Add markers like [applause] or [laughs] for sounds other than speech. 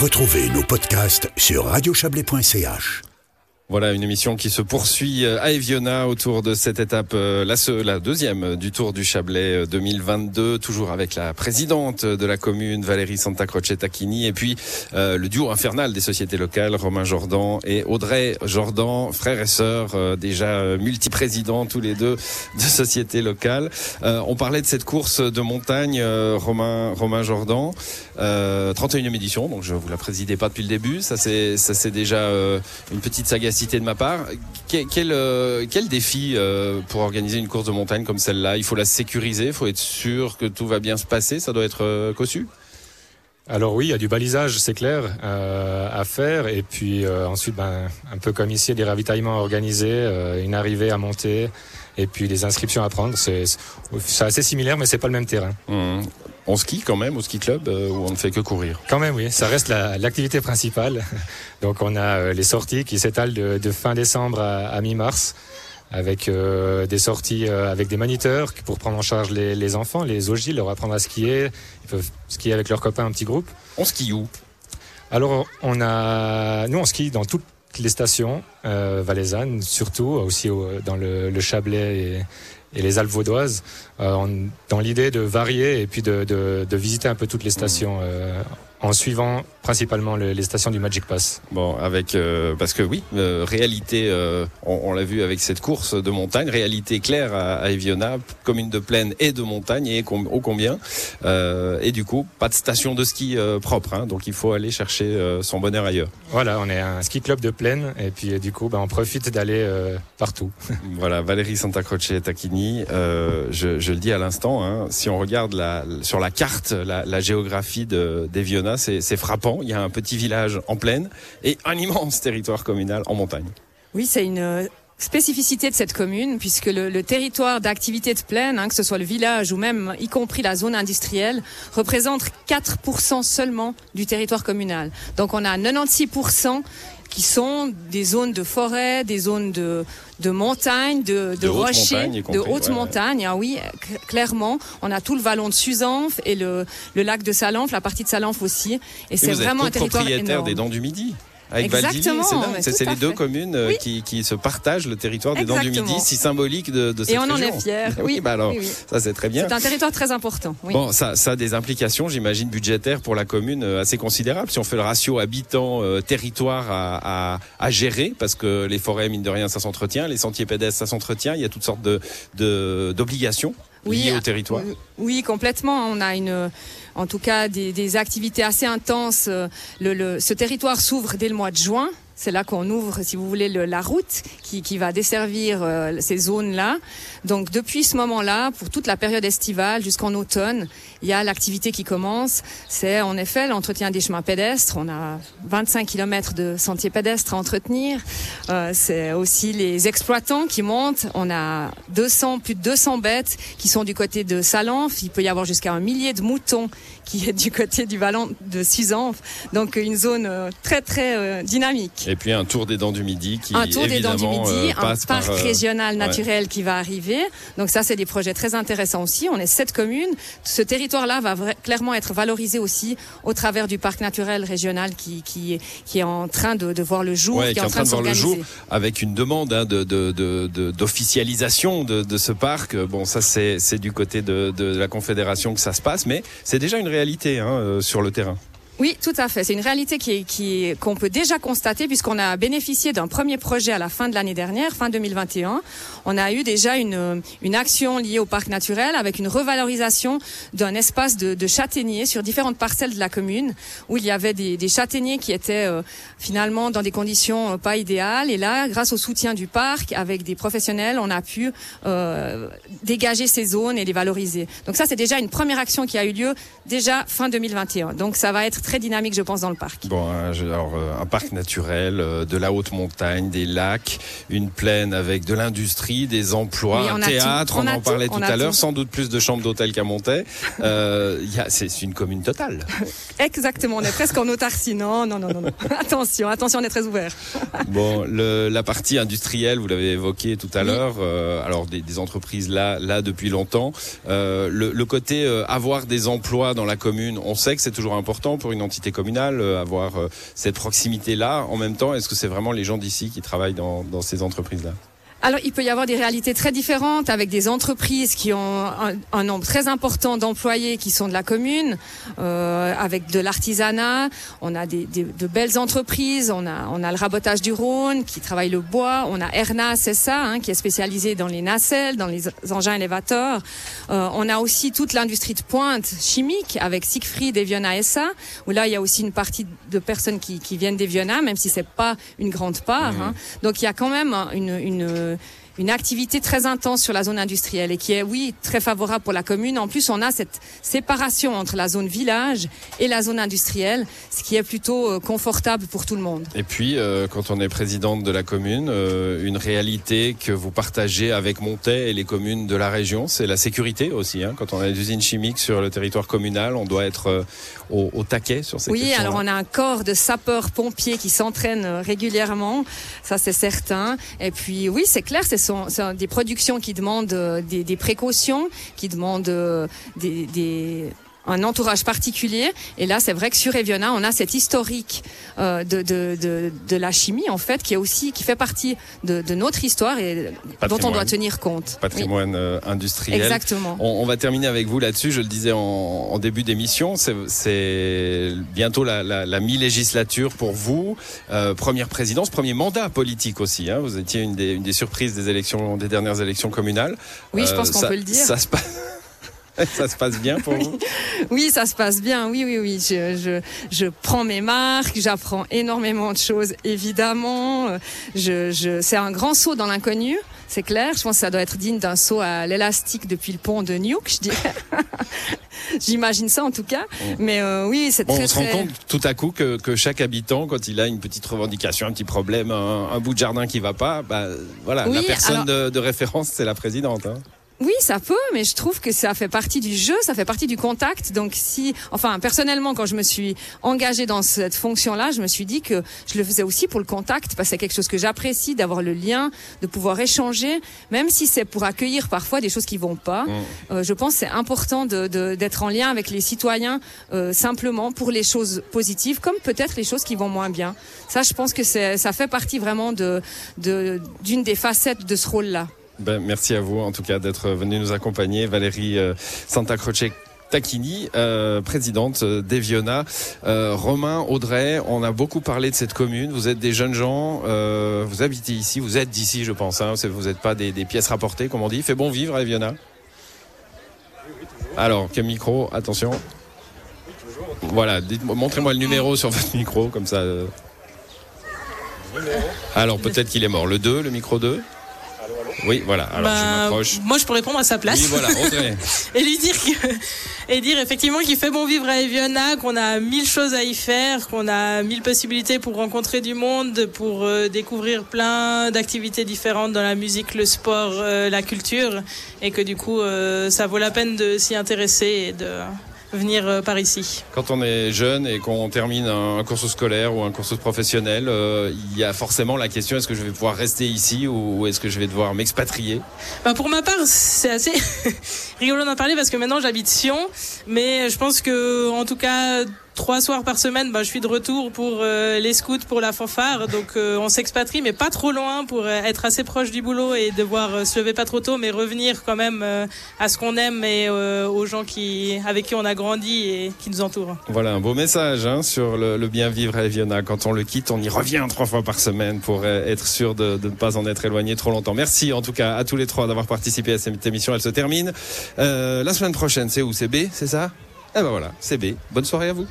Retrouvez nos podcasts sur radiochablais.ch. Voilà une émission qui se poursuit euh, à Eviona autour de cette étape, euh, la, la deuxième du Tour du Chablais 2022, euh, toujours avec la présidente de la commune, Valérie Santa Croce Tacchini, et puis le duo infernal des sociétés locales, Romain Jordan et Audrey Jordan, frères et sœurs, déjà multi-présidents tous les deux de sociétés locales. on parlait de cette course de montagne, Romain, Romain Jordan, 31e édition, donc je vous la présidais pas depuis le début, ça c'est déjà une petite sagacité de ma part. Quel, euh, quel, défi euh, pour organiser une course de montagne comme celle-là? Il faut la sécuriser, il faut être sûr que tout va bien se passer, ça doit être euh, cossu? Alors oui, il y a du balisage, c'est clair, à faire. Et puis ensuite, ben, un peu comme ici, des ravitaillements organisés, une arrivée à monter, et puis des inscriptions à prendre. C'est assez similaire, mais c'est pas le même terrain. Mmh. On skie quand même au ski club euh, où on ne fait que courir Quand même, oui. Ça reste l'activité principale. [laughs] Donc on a euh, les sorties qui s'étalent de, fin décembre à, mi-mars avec euh, des sorties avec des moniteurs pour prendre en charge les, enfants, les ogiles, leur apprendre à skier. Ils peuvent skier avec leurs copains un petit groupe. On skie où? Alors on a, nous on skie dans toutes les stations euh, valaisannes, surtout aussi dans le, le Chablais et, et les Alpes vaudoises, euh, dans l'idée de varier et puis de, de, visiter un peu toutes les stations euh, en suivant principalement les stations du Magic Pass. Bon, avec euh, parce que oui, euh, réalité, euh, on, l'a vu avec cette course de montagne, réalité claire à, à Eviona, commune de plaine et de montagne et ô combien. et du coup, pas de station de ski propre, hein, donc il faut aller chercher son bonheur ailleurs. Voilà, on est un ski club de plaine et puis du coup, ben, on profite d'aller partout. [laughs] voilà, Valérie Santa Croce Tacchini, je, je, le dis à l'instant, hein, si on regarde la, sur la carte la, la géographie d'Eviona, c'est frappant. Il y a un petit village en plaine et un immense territoire communal en montagne. Oui, c'est une euh, spécificité de cette commune, puisque le, territoire d'activité de plaine, hein, que ce soit le village ou même y compris la zone industrielle, représente 4% seulement du territoire communal. Donc on a 96% qui sont des zones de forêt, des zones de, de montagne, de, de, rochers, de haute montagne. Ah oui, clairement, on a tout le vallon de Suzanfe et le, le lac de Salanfe, la partie de Salanfe aussi. Et, c'est vraiment un territoire propriétaire des Dents du Midi avec Exactement, c'est les deux communes euh, qui, qui, se partagent le territoire des Dents du Midi, si symbolique de, de cette Et on en est fiers. [laughs] Oui, bah alors, ça c'est très bien. C'est un territoire très important. Bon, ça, ça a des implications, j'imagine, budgétaires pour la commune euh, assez considérables. Si on fait le ratio habitant-territoire euh, à, à, à, gérer, parce que les forêts, mine de rien, ça s'entretient, les sentiers pédestres, ça s'entretient, il y a toutes sortes de liées au territoire. Oui, complètement. On a une en tout cas des, des activités assez intenses. Le, le, ce territoire s'ouvre dès le mois de juin. C'est là qu'on ouvre, si vous voulez, le, la route qui, qui va desservir euh, ces zones-là. Donc depuis ce moment-là, pour toute la période estivale jusqu'en automne, il y a l'activité qui commence. C'est en effet l'entretien des chemins pédestres. On a 25 km de sentiers pédestres à entretenir. Euh, c'est aussi les exploitants qui montent. On a 200, plus de 200 bêtes qui sont du côté de Salanf. Il peut y avoir jusqu'à un millier de moutons qui est du côté du vallon de Suzanfe. Donc une zone euh, très très euh, dynamique. Et puis un tour des dents du Midi qui un tour des dents du Midi, euh, un parc régional naturel qui va arriver. Donc ça c'est des projets très intéressants aussi. On est sept communes. Ce territoire-là va clairement être valorisé aussi au travers du parc naturel régional qui qui est qui est en train de, de voir le jour, qui, est en train, de, voir le jour avec une demande hein, de d'officialisation de, de, de, ce parc. Bon ça c'est c'est du côté de, de la Confédération que ça se passe, mais c'est déjà une réalité hein, euh, sur le terrain. Oui, tout à fait. C'est une réalité qui qui qu'on peut déjà constater puisqu'on a bénéficié d'un premier projet à la fin de l'année dernière, fin 2021. On a eu déjà une, une action liée au parc naturel avec une revalorisation d'un espace de, de châtaigniers sur différentes parcelles de la commune où il y avait des, des châtaigniers qui étaient euh, finalement dans des conditions euh, pas idéales. Et là, grâce au soutien du parc, avec des professionnels, on a pu euh, dégager ces zones et les valoriser. Donc ça, c'est déjà une première action qui a eu lieu déjà fin 2021. Donc ça va être très dynamique, je pense, dans le parc. Bon, alors un parc naturel, de la haute montagne, des lacs, une plaine avec de l'industrie, des emplois, un théâtre, on, en parlait tout à l'heure, sans doute plus de chambres d'hôtel qu'à Montaix. Euh, c'est une commune totale. [laughs] Exactement, on est presque en autarcie. Non, non, non, non. [laughs] attention, attention, on est très ouvert. [laughs] bon, le, la partie industrielle, vous l'avez évoqué tout à l'heure. Euh, alors des, des, entreprises là, là depuis longtemps. Euh, le, le, côté euh, avoir des emplois dans la commune, on sait que c'est toujours important pour une entité communale, avoir cette proximité-là. En même temps, est-ce que c'est vraiment les gens d'ici qui travaillent dans, dans ces entreprises-là? Alors, il peut y avoir des réalités très différentes avec des entreprises qui ont un, nombre très important d'employés qui sont de la commune, euh, avec de l'artisanat. On a des, des, de belles entreprises. On a, on a le rabotage du Rhône qui travaille le bois. On a Erna, c'est ça, hein, qui est spécialisé dans les nacelles, dans les engins élévateurs. Euh, on a aussi toute l'industrie de pointe chimique avec Siegfried et Viona SA, où là, il y a aussi une partie de personnes qui, qui viennent des Viona, même si c'est pas une grande part. Mmh. Hein. Donc, il y a quand même une, une euh, une activité très intense sur la zone industrielle et qui est, oui, très favorable pour la commune. En plus, on a cette séparation entre la zone village et la zone industrielle, ce qui est plutôt euh, confortable pour tout le monde. Et puis, euh, quand on est présidente de la commune, euh, une réalité que vous partagez avec Montet et les communes de la région, c'est la sécurité aussi. Hein. Quand on a des usines chimiques sur le territoire communal, on doit être au, au, taquet sur ces Oui, alors on a un corps de sapeurs-pompiers qui s'entraînent régulièrement, ça c'est certain. Et puis oui, c'est clair, c'est sont, des productions qui demandent euh, des, précautions, qui demandent euh, des un entourage particulier. Et là, c'est vrai que sur Eviona, on a cette historique euh, de, de, de, de, la chimie, en fait, qui est aussi qui fait partie de, de notre histoire et dont on doit tenir compte. Patrimoine euh, industriel. Exactement. On, on, va terminer avec vous là-dessus. Je le disais en, en début d'émission, c'est bientôt la, la, la mi-législature pour vous. Euh, première présidence, premier mandat politique aussi. Hein. Vous étiez une des, une des surprises des élections, des dernières élections communales. Oui, je pense euh, qu'on peut le dire. Ça se passe. [laughs] ça se passe bien pour vous? [laughs] Oui, ça se passe bien. Oui, oui, oui. Je, je, je prends mes marques, j'apprends énormément de choses, évidemment. Je, je, c'est un grand saut dans l'inconnu, c'est clair. Je pense que ça doit être digne d'un saut à l'élastique depuis le pont de Nuke, je dirais. [laughs] J'imagine ça en tout cas. Mais euh, oui, c'est très, On se rend compte tout à coup que, que, chaque habitant, quand il a une petite revendication, un petit problème, un, un bout de jardin qui va pas, bah, voilà, oui, la personne alors... de, de, référence, c'est la présidente. Hein. Oui, ça peut, mais je trouve que ça fait partie du jeu, ça fait partie du contact. Donc si, enfin, personnellement, quand je me suis engagée dans cette fonction-là, je me suis dit que je le faisais aussi pour le contact, parce que c'est quelque chose que j'apprécie, d'avoir le lien, de pouvoir échanger, même si c'est pour accueillir parfois des choses qui vont pas. Mmh. Euh, je pense que c'est important de, de, d'être en lien avec les citoyens euh, simplement pour les choses positives, comme peut-être les choses qui vont moins bien. Ça, je pense que ça fait partie vraiment de, de, d'une des facettes de ce rôle-là. Ben, merci à vous en tout cas d'être venu nous accompagner, Valérie euh, Santa Croce. Tacchini, euh, présidente d'Eviona. Euh, Romain, Audrey, on a beaucoup parlé de cette commune. Vous êtes des jeunes gens, euh, vous habitez ici, vous êtes d'ici, je pense. Hein, vous n'êtes pas des, des, pièces rapportées, comme on dit. Fait bon vivre à Eviona Alors, quel micro? Attention. Voilà, montrez-moi le numéro sur votre micro, comme ça. Alors, peut-être qu'il est mort. Le 2, le micro 2 oui, voilà. Alors bah, je m'approche. Moi, je pourrais prendre à sa place. Oui, voilà, Audrey. [laughs] et lui dire que, et dire effectivement qu'il fait bon vivre à Eviona, qu'on a mille choses à y faire, qu'on a mille possibilités pour rencontrer du monde, pour euh, découvrir plein d'activités différentes dans la musique, le sport, euh, la culture, et que du coup, euh, ça vaut la peine de s'y intéresser et de venir euh, par ici. Quand on est jeune et qu'on termine un cursus scolaire ou un cursus professionnel, euh, il y a forcément la question est-ce que je vais pouvoir rester ici ou est-ce que je vais devoir m'expatrier? Bah Pour ma part, c'est assez [laughs] rigolo d'en parler parce que maintenant j'habite Sion, mais je pense que en tout cas trois soirs par semaine, bah, je suis de retour pour euh, les scouts, pour la fanfare. Donc euh, on s'expatrie, mais pas trop loin pour euh, être assez proche du boulot et devoir se lever pas trop tôt, mais revenir quand même à ce qu'on aime et aux gens qui, avec qui on a grandi et qui nous entourent. Voilà un beau message hein, sur le, bien vivre à Eviona. Quand on le quitte, on y revient trois fois par semaine pour être sûr de, de, ne pas en être éloigné trop longtemps. Merci en tout cas à tous les trois d'avoir participé à cette émission. Elle se termine la semaine prochaine. C'est où? C'est B, c'est ça? Eh ben voilà, c'est B. Bonne soirée à vous.